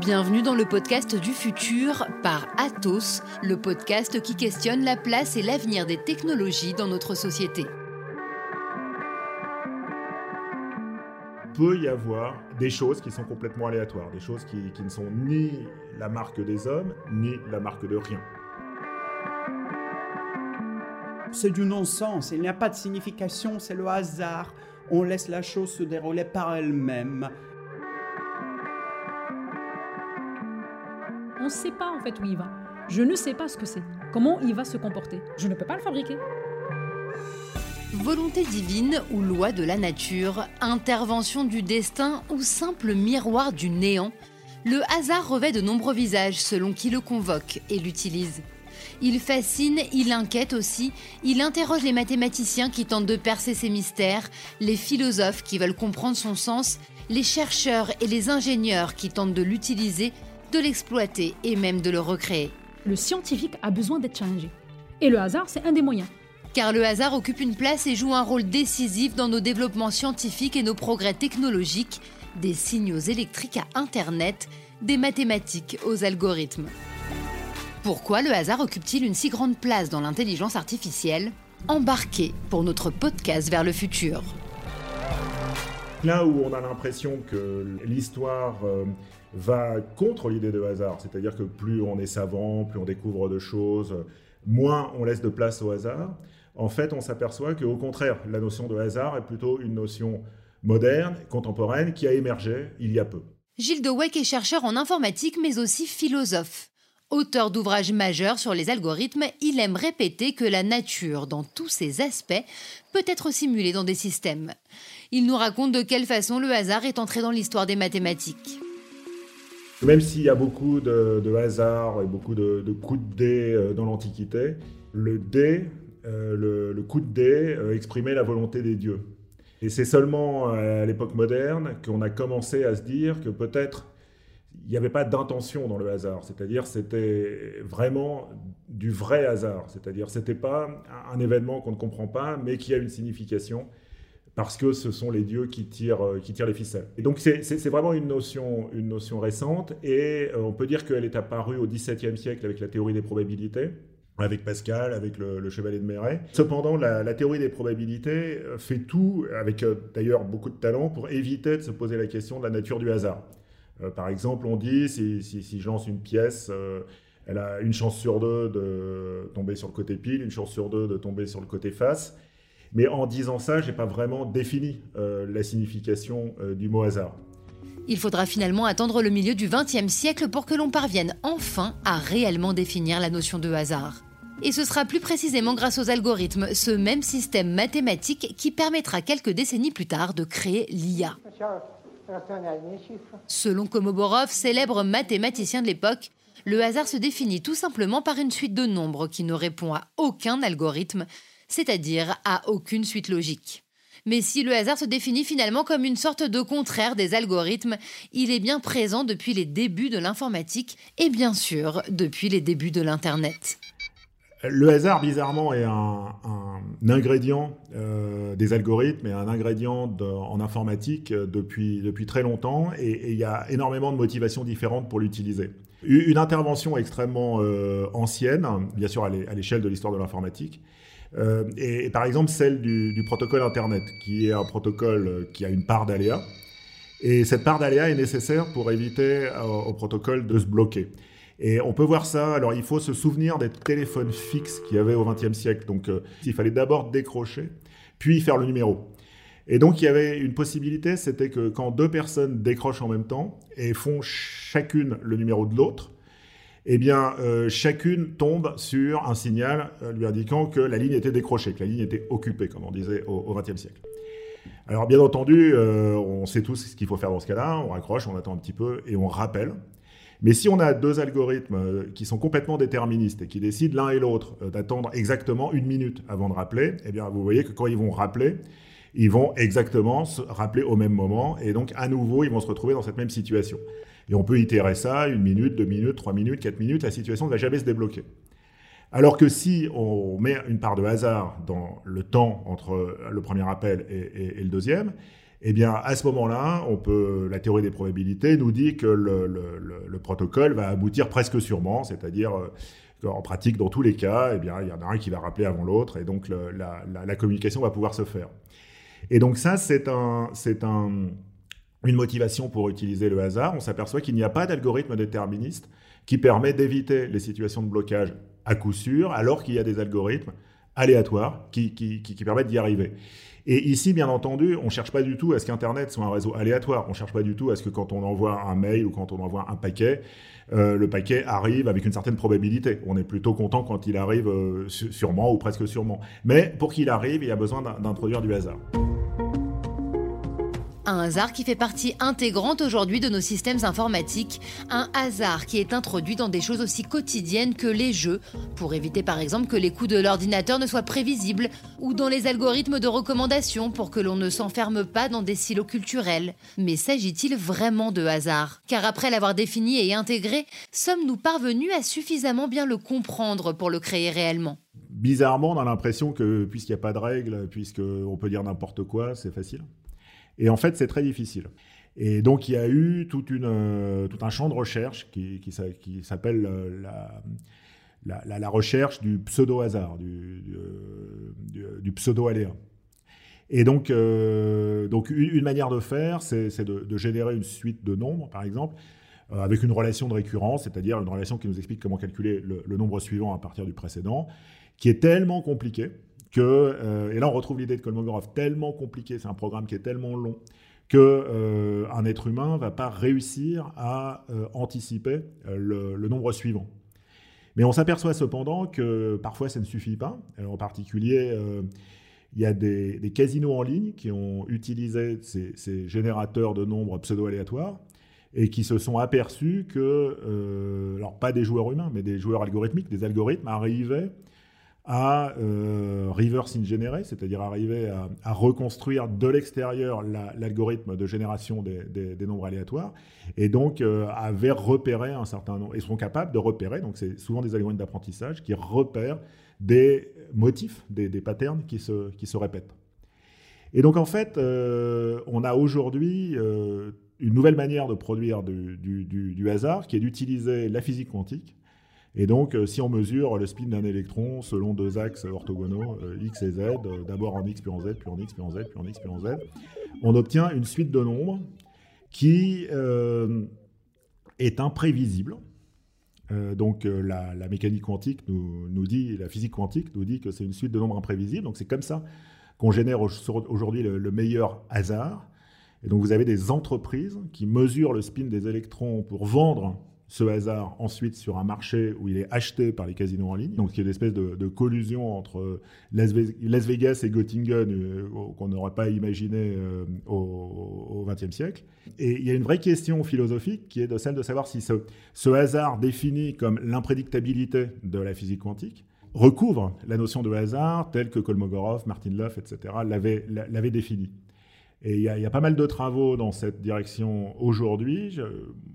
Bienvenue dans le podcast du futur par Atos, le podcast qui questionne la place et l'avenir des technologies dans notre société. peut y avoir des choses qui sont complètement aléatoires, des choses qui, qui ne sont ni la marque des hommes, ni la marque de rien. C'est du non-sens, il n'y a pas de signification, c'est le hasard. On laisse la chose se dérouler par elle-même. On sait pas en fait où il va. Je ne sais pas ce que c'est. Comment il va se comporter. Je ne peux pas le fabriquer. Volonté divine ou loi de la nature, intervention du destin ou simple miroir du néant, le hasard revêt de nombreux visages selon qui le convoque et l'utilise. Il fascine, il inquiète aussi, il interroge les mathématiciens qui tentent de percer ses mystères, les philosophes qui veulent comprendre son sens, les chercheurs et les ingénieurs qui tentent de l'utiliser, de l'exploiter et même de le recréer. Le scientifique a besoin d'être challengé. Et le hasard, c'est un des moyens. Car le hasard occupe une place et joue un rôle décisif dans nos développements scientifiques et nos progrès technologiques, des signaux électriques à Internet, des mathématiques aux algorithmes. Pourquoi le hasard occupe-t-il une si grande place dans l'intelligence artificielle? Embarquez pour notre podcast vers le futur. Là où on a l'impression que l'histoire euh, va contre l'idée de hasard, c'est-à-dire que plus on est savant, plus on découvre de choses, moins on laisse de place au hasard, en fait on s'aperçoit qu'au contraire, la notion de hasard est plutôt une notion moderne, contemporaine, qui a émergé il y a peu. Gilles Dewey est chercheur en informatique mais aussi philosophe. Auteur d'ouvrages majeurs sur les algorithmes, il aime répéter que la nature, dans tous ses aspects, peut être simulée dans des systèmes. Il nous raconte de quelle façon le hasard est entré dans l'histoire des mathématiques. Même s'il y a beaucoup de, hasard et beaucoup de, coups de dés euh, dans l'Antiquité, le dé, euh, le, coup de dé euh, exprimait la volonté des dieux. Et c'est seulement à l'époque moderne qu'on a commencé à se dire que peut-être il n'y avait pas d'intention dans le hasard, c'est-à-dire c'était vraiment du vrai hasard, c'est-à-dire c'était pas un événement qu'on ne comprend pas, mais qui a une signification parce que ce sont les dieux qui tirent, euh, les ficelles. Et donc c'est vraiment une notion, récente, et euh, on peut dire qu'elle est apparue au XVIIe siècle avec la théorie des probabilités, avec Pascal, avec le, chevalier de Méret. Cependant, la, théorie des probabilités euh, fait tout, avec d'ailleurs beaucoup de talent, pour éviter de se poser la question de la nature du hasard. Par exemple, on dit, si, je lance une pièce, elle a une chance sur deux de tomber sur le côté pile, une chance sur deux de tomber sur le côté face. Mais en disant ça, je n'ai pas vraiment défini euh, la signification du mot hasard. Il faudra finalement attendre le milieu du XXe siècle pour que l'on parvienne enfin à réellement définir la notion de hasard. Et ce sera plus précisément grâce aux algorithmes, ce même système mathématique qui permettra quelques décennies plus tard de créer l'IA. Selon Komoborov, célèbre mathématicien de l'époque, le hasard se définit tout simplement par une suite de nombres qui ne répond à aucun algorithme, c'est-à-dire à aucune suite logique. Mais si le hasard se définit finalement comme une sorte de contraire des algorithmes, il est bien présent depuis les débuts de l'informatique et bien sûr depuis les débuts de l'Internet. Le hasard, bizarrement, est un, ingrédient euh, des algorithmes et un ingrédient en informatique euh, depuis, depuis très longtemps. Et il y a énormément de motivations différentes pour l'utiliser. Une intervention extrêmement euh, ancienne, bien sûr à l'échelle de l'histoire de l'informatique, et, par exemple celle du, protocole Internet, qui est un protocole qui a une part d'aléa. Et cette part d'aléa est nécessaire pour éviter au protocole de se bloquer. Et on peut voir ça. Alors, il faut se souvenir des téléphones fixes qu'il y avait au XXe siècle. Donc, euh, il fallait d'abord décrocher, puis faire le numéro. Et donc, il y avait une possibilité, c'était que quand deux personnes décrochent en même temps et font chacune le numéro de l'autre, eh bien, euh, chacune tombe sur un signal euh, lui indiquant que la ligne était décrochée, que la ligne était occupée, comme on disait au XXe siècle. Alors, bien entendu, on sait tous ce qu'il faut faire dans ce cas-là. On raccroche, on attend un petit peu et on rappelle. Mais si on a deux algorithmes euh, qui sont complètement déterministes et qui décident l'un et l'autre euh, d'attendre exactement une minute avant de rappeler, eh bien, vous voyez que quand ils vont rappeler, ils vont exactement se rappeler au même moment et donc à nouveau, ils vont se retrouver dans cette même situation. Et on peut itérer ça, une minute, deux minutes, trois minutes, quatre minutes, la situation ne va jamais se débloquer. Alors que si on met une part de hasard dans le temps entre le premier appel et, le deuxième, eh bien, à ce moment-là, on peut, la théorie des probabilités nous dit que le, le protocole va aboutir presque sûrement, c'est-à-dire en pratique, dans tous les cas, eh bien, il y en a un qui va rappeler avant l'autre, et donc la, communication va pouvoir se faire. Et donc ça, c'est un, un, une motivation pour utiliser le hasard. On s'aperçoit qu'il n'y a pas d'algorithme déterministe qui permet d'éviter les situations de blocage à coup sûr, alors qu'il y a des algorithmes aléatoires qui, qui, permettent d'y arriver. Et ici, bien entendu, on ne cherche pas du tout à ce qu'Internet soit un réseau aléatoire. On ne cherche pas du tout à ce que quand on envoie un mail ou quand on envoie un paquet, euh, le paquet arrive avec une certaine probabilité. On est plutôt content quand il arrive euh, sûrement ou presque sûrement. Mais pour qu'il arrive, il y a besoin d'introduire du hasard. Un hasard qui fait partie intégrante aujourd'hui de nos systèmes informatiques, un hasard qui est introduit dans des choses aussi quotidiennes que les jeux, pour éviter par exemple que les coups de l'ordinateur ne soient prévisibles, ou dans les algorithmes de recommandation pour que l'on ne s'enferme pas dans des silos culturels. Mais s'agit-il vraiment de hasard? Car après l'avoir défini et intégré, sommes-nous parvenus à suffisamment bien le comprendre pour le créer réellement? Bizarrement, on a l'impression que puisqu'il n'y a pas de règles, puisqu'on peut dire n'importe quoi, c'est facile. Et en fait, c'est très difficile. Et donc, il y a eu euh, tout un champ de recherche qui, s'appelle euh, la, recherche du pseudo-hasard, du, du, pseudo-aléa. Et donc, euh, une, manière de faire, c'est de, de, générer une suite de nombres, par exemple, avec une relation de récurrence, c'est-à-dire une relation qui nous explique comment calculer le, le, nombre suivant à partir du précédent, qui est tellement compliquée euh, et là on retrouve l'idée de Kolmogorov, tellement compliqué, c'est un programme qui est tellement long, que euh, un être humain va pas réussir à euh, anticiper le, nombre suivant. Mais on s'aperçoit cependant que parfois ça ne suffit pas. en particulier, il y a des, casinos en ligne qui ont utilisé ces, générateurs de nombres pseudo-aléatoires et qui se sont aperçus que, alors pas des joueurs humains, mais des joueurs algorithmiques, des algorithmes arrivaient à euh, reverse engineer, c'est-à-dire arriver à, reconstruire de l'extérieur l'algorithme de génération des, nombres aléatoires, et donc euh, avaient repéré un certain nombre, et sont capables de repérer, donc c'est souvent des algorithmes d'apprentissage qui repèrent des motifs, des, patterns qui se, répètent. Et donc en fait, euh, on a aujourd'hui euh, une nouvelle manière de produire du, du hasard qui est d'utiliser la physique quantique et donc, euh, si on mesure le spin d'un électron selon deux axes orthogonaux, euh, x et z, euh, d'abord en x puis en z, puis en x puis en z, puis en x puis en z, on obtient une suite de nombres qui est imprévisible. donc la, mécanique quantique nous, nous, dit, la physique quantique nous dit que c'est une suite de nombres imprévisibles. Donc c'est comme ça qu'on génère aujourd'hui le, meilleur hasard. Et donc vous avez des entreprises qui mesurent le spin des électrons pour vendre ce hasard ensuite sur un marché où il est acheté par les casinos en ligne. Donc il y a une espèce de, collusion entre Las Vegas et Göttingen euh, qu'on n'aurait pas imaginé euh, au XXe siècle. Et il y a une vraie question philosophique qui est de celle de savoir si ce, hasard défini comme l'imprédictabilité de la physique quantique recouvre la notion de hasard telle que Kolmogorov, Martin Luff, etc. l'avaient définie. Et il y, a pas mal de travaux dans cette direction aujourd'hui.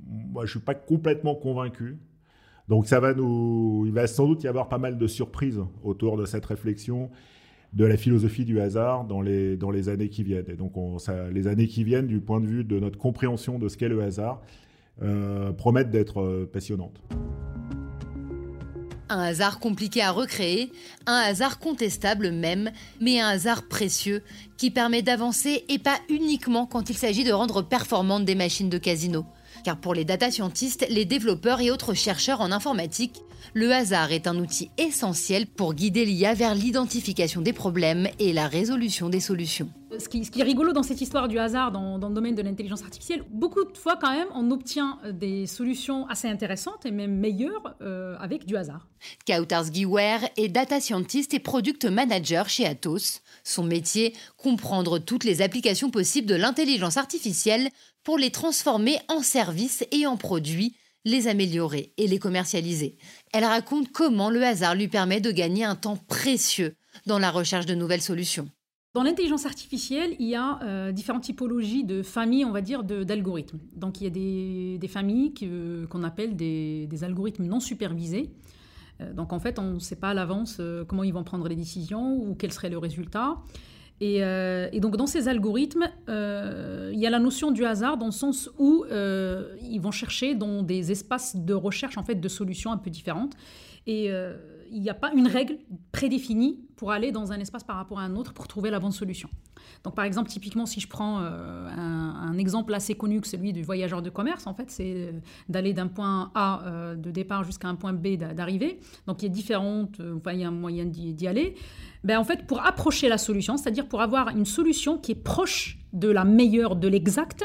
moi, je ne suis pas complètement convaincu. Donc, ça va nous, il va sans doute y avoir pas mal de surprises autour de cette réflexion de la philosophie du hasard dans les, dans les années qui viennent. Et donc, les années qui viennent, du point de vue de notre compréhension de ce qu'est le hasard, euh, promettent d'être euh, passionnantes. Un hasard compliqué à recréer, un hasard contestable même, mais un hasard précieux qui permet d'avancer et pas uniquement quand il s'agit de rendre performantes des machines de casino. Car pour les data scientists, les développeurs et autres chercheurs en informatique, le hasard est un outil essentiel pour guider l'IA vers l'identification des problèmes et la résolution des solutions ce qui, est rigolo dans cette histoire du hasard dans, le domaine de l'intelligence artificielle, beaucoup de fois quand même, on obtient euh, des solutions assez intéressantes et même meilleures euh, avec du hasard. Kautars Giwer est data scientist et product manager chez Atos. Son métier, comprendre toutes les applications possibles de l'intelligence artificielle pour les transformer en services et en produits, les améliorer et les commercialiser. Elle raconte comment le hasard lui permet de gagner un temps précieux dans la recherche de nouvelles solutions. Dans l'intelligence artificielle, il y a euh, différentes typologies de familles, on va dire, d'algorithmes. Donc il y a des, familles qu'on appelle des, algorithmes non supervisés. Euh, donc en fait, on ne sait pas à l'avance euh, comment ils vont prendre les décisions ou quel serait le résultat. Et, euh, et, donc dans ces algorithmes, euh, il y a la notion du hasard dans le sens où euh, ils vont chercher dans des espaces de recherche en fait de solutions un peu différentes. Il n'y a pas une règle prédéfinie pour aller dans un espace par rapport à un autre pour trouver la bonne solution. Donc par exemple, typiquement, si je prends euh, un, exemple assez connu que celui du voyageur de commerce, en fait, c'est euh, d'aller d'un point A euh, de départ jusqu'à un point B d'arrivée. Donc il y a différentes, enfin, il y a un moyen d'y aller. Ben, en fait, pour approcher la solution, c'est-à-dire pour avoir une solution qui est proche de la meilleure, de l'exact,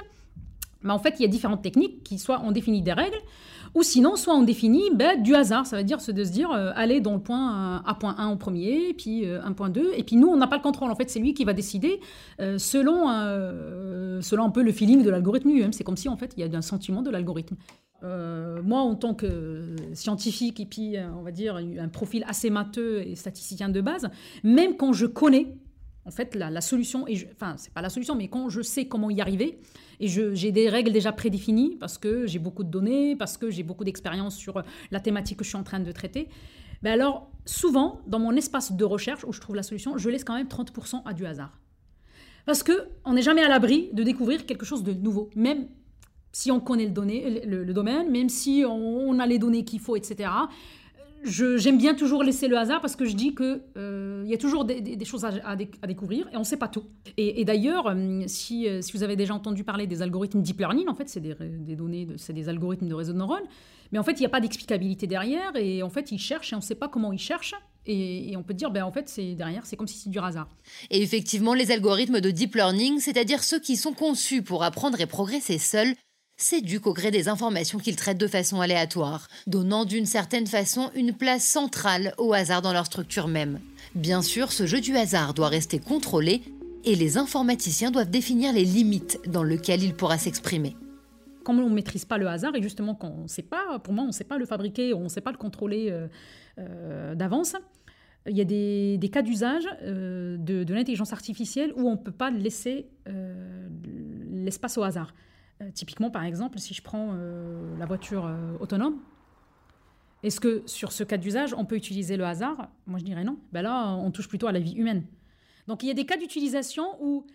ben, en fait, il y a différentes techniques qui soit on définit des règles, ou sinon, soit on définit ben, du hasard, ça veut dire de se dire euh, aller dans le point A point 1 au premier, puis euh, un point 2, et puis nous, on n'a pas le contrôle. En fait, c'est lui qui va décider euh, selon, selon un peu le feeling de l'algorithme lui-même. C'est comme si, en fait, il y a un sentiment de l'algorithme. moi, en tant que scientifique et puis, on va dire, un profil assez matheux et statisticien de base, même quand je connais en fait la, solution, et enfin, c'est pas la solution, mais quand je sais comment y arriver, et j'ai des règles déjà prédéfinies parce que j'ai beaucoup de données, parce que j'ai beaucoup d'expérience sur la thématique que je suis en train de traiter. Ben alors, souvent, dans mon espace de recherche où je trouve la solution, je laisse quand même 30% à du hasard. Parce qu'on n'est jamais à l'abri de découvrir quelque chose de nouveau, même si on connaît le, domaine, même si on, a les données qu'il faut, etc j'aime bien toujours laisser le hasard parce que je dis qu'il euh, il y a toujours des, choses à, découvrir et on ne sait pas tout. Et, d'ailleurs, euh, si, euh, si, vous avez déjà entendu parler des algorithmes deep learning, en fait, c'est des, données, c'est des algorithmes de réseau de neurones, mais en fait, il n'y a pas d'explicabilité derrière et en fait, ils cherchent et on ne sait pas comment ils cherchent. Et, et on peut dire, ben, en fait, c'est derrière, c'est comme si c'est du hasard. Et effectivement, les algorithmes de deep learning, c'est-à-dire ceux qui sont conçus pour apprendre et progresser seuls, s'éduquent au gré des informations qu'ils traitent de façon aléatoire, donnant d'une certaine façon une place centrale au hasard dans leur structure même. Bien sûr, ce jeu du hasard doit rester contrôlé et les informaticiens doivent définir les limites dans lesquelles il pourra s'exprimer. Quand on ne maîtrise pas le hasard et justement quand on ne sait pas, pour moi, on ne sait pas le fabriquer, on ne sait pas le contrôler euh, euh, d'avance, il y a des, cas d'usage euh, de l'intelligence artificielle où on ne peut pas laisser l'espace au hasard. Euh, typiquement, par exemple, si je prends euh, la voiture euh, autonome, est-ce que sur ce cas d'usage, on peut utiliser le hasard? Moi, je dirais non. Ben là, on touche plutôt à la vie humaine. Donc, il y a des cas d'utilisation où,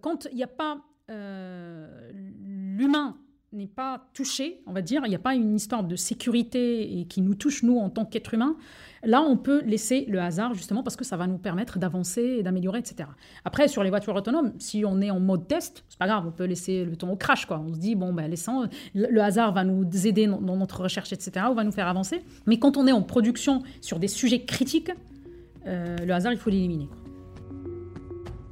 quand il n'y a pas l'humain n'est pas touché, on va dire, il n'y a pas une histoire de sécurité et qui nous touche, nous, en tant qu'être humain, là, on peut laisser le hasard, justement, parce que ça va nous permettre d'avancer et d'améliorer, etc. Après, sur les voitures autonomes, si on est en mode test, c'est pas grave, on peut laisser le temps au crash, quoi. On se dit, bon, ben, laissant, le hasard va nous aider dans notre recherche, etc., ou va nous faire avancer. Mais quand on est en production sur des sujets critiques, euh, le hasard, il faut l'éliminer.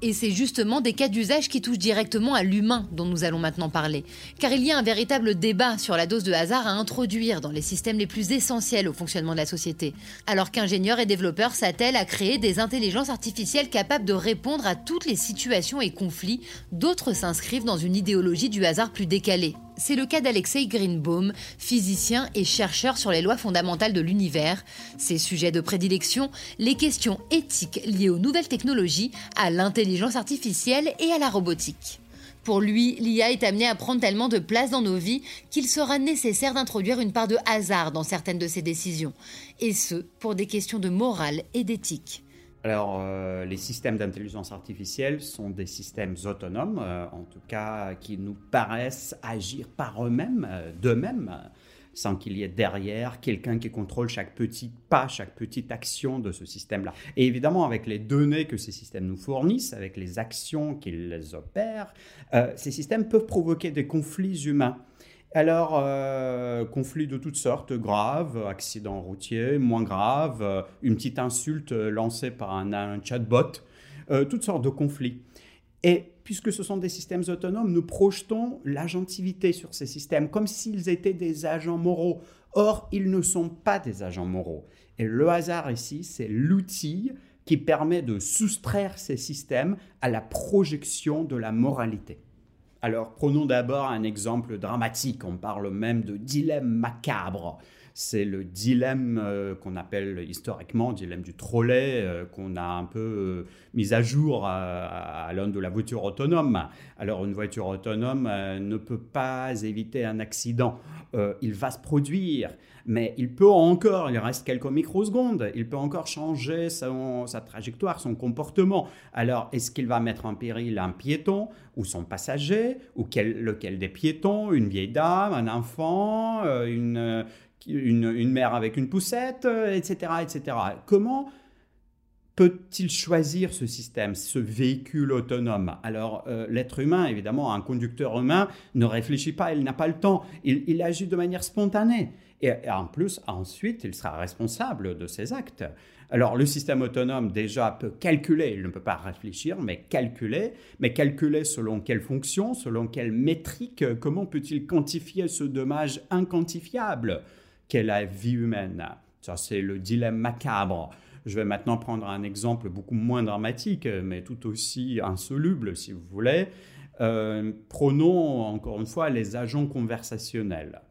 Et c'est justement des cas d'usage qui touchent directement à l'humain dont nous allons maintenant parler. Car il y a un véritable débat sur la dose de hasard à introduire dans les systèmes les plus essentiels au fonctionnement de la société. Alors qu'ingénieurs et développeurs s'attellent à créer des intelligences artificielles capables de répondre à toutes les situations et conflits, d'autres s'inscrivent dans une idéologie du hasard plus décalée. C'est le cas d'Alexei Greenbaum, physicien et chercheur sur les lois fondamentales de l'univers. Ses sujets de prédilection, les questions éthiques liées aux nouvelles technologies, à l'intelligence artificielle et à la robotique. Pour lui, l'IA est amenée à prendre tellement de place dans nos vies qu'il sera nécessaire d'introduire une part de hasard dans certaines de ses décisions, et ce, pour des questions de morale et d'éthique. Alors, euh, les systèmes d'intelligence artificielle sont des systèmes autonomes, euh, en tout cas qui nous paraissent agir par eux-mêmes, euh, d'eux-mêmes, sans qu'il y ait derrière quelqu'un qui contrôle chaque petit pas, chaque petite action de ce système-là. Et évidemment, avec les données que ces systèmes nous fournissent, avec les actions qu'ils opèrent, ces systèmes peuvent provoquer des conflits humains. Alors, euh, conflits de toutes sortes, graves, accidents routiers, moins graves, euh, une petite insulte lancée par un, chatbot, euh, toutes sortes de conflits. Et puisque ce sont des systèmes autonomes, nous projetons l'agentivité sur ces systèmes comme s'ils étaient des agents moraux. Or, ils ne sont pas des agents moraux. Et le hasard ici, c'est l'outil qui permet de soustraire ces systèmes à la projection de la moralité. Alors prenons d'abord un exemple dramatique, on parle même de dilemme macabre. C'est le dilemme euh, qu'on appelle historiquement dilemme du trolley, euh, qu'on a un peu euh, mis à jour à, à de la voiture autonome. Alors une voiture autonome ne peut pas éviter un accident. il va se produire, mais il peut encore, il reste quelques microsecondes, il peut encore changer sa trajectoire, son comportement. Alors, est-ce qu'il va mettre en péril un piéton ou son passager, ou lequel des piétons, une vieille dame, un enfant, euh, une, mère avec une poussette, etc., etc. Comment peut-il choisir ce système, ce véhicule autonome? Alors, euh, l'être humain, évidemment, un conducteur humain ne réfléchit pas, il n'a pas le temps, il, agit de manière spontanée. Et, en plus, ensuite, il sera responsable de ses actes. Alors, le système autonome, déjà, peut calculer, il ne peut pas réfléchir, mais calculer. Mais calculer selon quelle fonction, selon quelle métrique, comment peut-il quantifier ce dommage inquantifiable? Qu'est la vie humaine Ça, c'est le dilemme macabre. Je vais maintenant prendre un exemple beaucoup moins dramatique, mais tout aussi insoluble, si vous voulez. Euh, prenons encore une fois les agents conversationnels.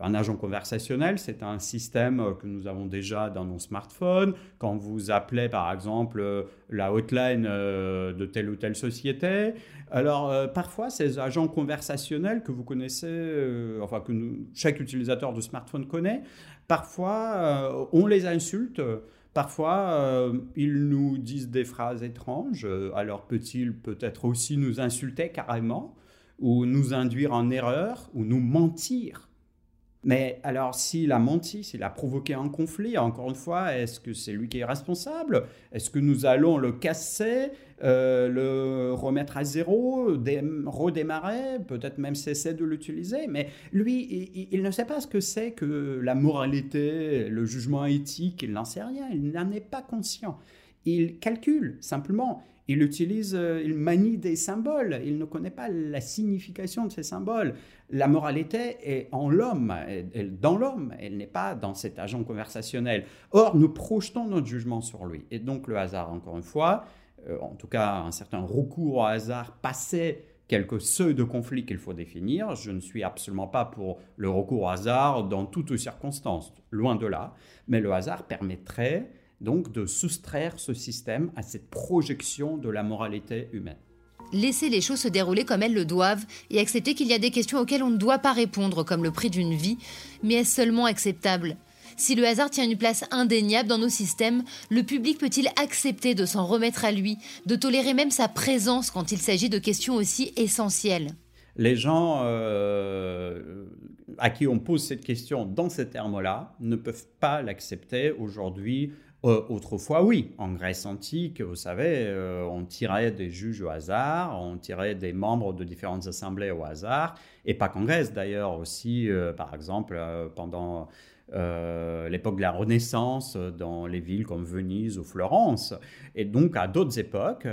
Un agent conversationnel, c'est un système que nous avons déjà dans nos smartphones. Quand vous appelez par exemple la hotline euh, de telle ou telle société, alors euh, parfois ces agents conversationnels que vous connaissez, enfin que chaque utilisateur de smartphone connaît, parfois on les insulte. Parfois, euh, ils nous disent des phrases étranges, euh, alors peut-il peut-être aussi nous insulter carrément, ou nous induire en erreur, ou nous mentir? Mais alors, s'il a menti, s'il a provoqué un conflit, encore une fois, est-ce que c'est lui qui est responsable? Est-ce que nous allons le casser, euh, le remettre à zéro, redémarrer, peut-être même cesser de l'utiliser? Mais lui, il, ne sait pas ce que c'est que la moralité, le jugement éthique, il n'en sait rien, il n'en est pas conscient. Il calcule simplement il utilise, euh, il manie des symboles, il ne connaît pas la signification de ces symboles. La moralité est en l'homme, dans l'homme, elle n'est pas dans cet agent conversationnel. Or, nous projetons notre jugement sur lui. Et donc le hasard, encore une fois, euh, en tout cas un certain recours au hasard passé quelques seuils de conflit qu'il faut définir. Je ne suis absolument pas pour le recours au hasard dans toutes circonstances, loin de là. Mais le hasard permettrait donc de soustraire ce système à cette projection de la moralité humaine. Laisser les choses se dérouler comme elles le doivent et accepter qu'il y a des questions auxquelles on ne doit pas répondre, comme le prix d'une vie, mais est-ce seulement acceptable? Si le hasard tient une place indéniable dans nos systèmes, le public peut-il accepter de s'en remettre à lui, de tolérer même sa présence quand il s'agit de questions aussi essentielles? Les gens euh, à qui on pose cette question dans ces termes-là ne peuvent pas l'accepter aujourd'hui euh, autrefois, oui. En Grèce antique, vous savez, euh, on tirait des juges au hasard, on tirait des membres de différentes assemblées au hasard, et pas qu'en Grèce d'ailleurs, aussi, euh, par exemple, pendant l'époque de la Renaissance, dans les villes comme Venise ou Florence. Et donc, à d'autres époques,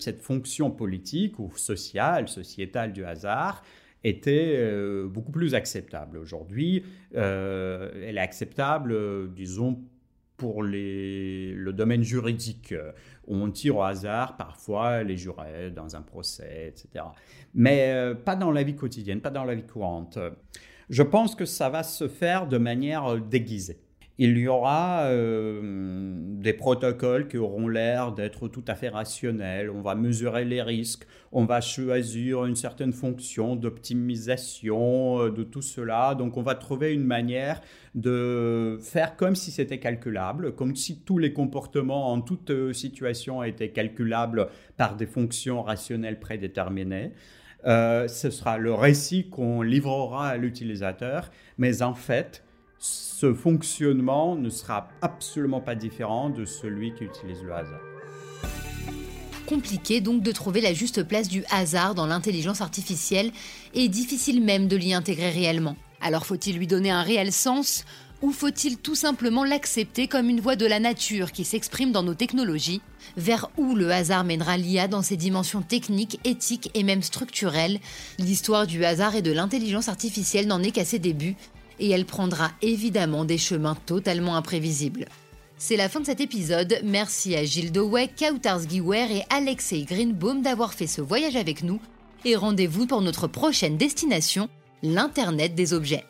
cette fonction politique ou sociale, sociétale du hasard, était beaucoup plus acceptable. Aujourd'hui, elle est acceptable, disons, pour le domaine juridique. On tire au hasard parfois les jurés dans un procès, etc. Mais euh, pas dans la vie quotidienne, pas dans la vie courante. Je pense que ça va se faire de manière déguisée il y aura euh, des protocoles qui auront l'air d'être tout à fait rationnels. On va mesurer les risques, on va choisir une certaine fonction d'optimisation euh, de tout cela. Donc on va trouver une manière de faire comme si c'était calculable, comme si tous les comportements en toute euh, situation étaient calculables par des fonctions rationnelles prédéterminées. ce sera le récit qu'on livrera à l'utilisateur, mais en fait, ce fonctionnement ne sera absolument pas différent de celui qui utilise le hasard. Compliqué donc de trouver la juste place du hasard dans l'intelligence artificielle et difficile même de l'y intégrer réellement. Alors faut-il lui donner un réel sens ou faut-il tout simplement l'accepter comme une voie de la nature qui s'exprime dans nos technologies? Vers où le hasard mènera l'IA dans ses dimensions techniques, éthiques et même structurelles? L'histoire du hasard et de l'intelligence artificielle n'en est qu'à ses débuts et elle prendra évidemment des chemins totalement imprévisibles. C'est la fin de cet épisode. Merci à Gilles Dowey, Kautars Giwer et Alexei Greenbaum d'avoir fait ce voyage avec nous. Et rendez-vous pour notre prochaine destination, l'Internet des objets.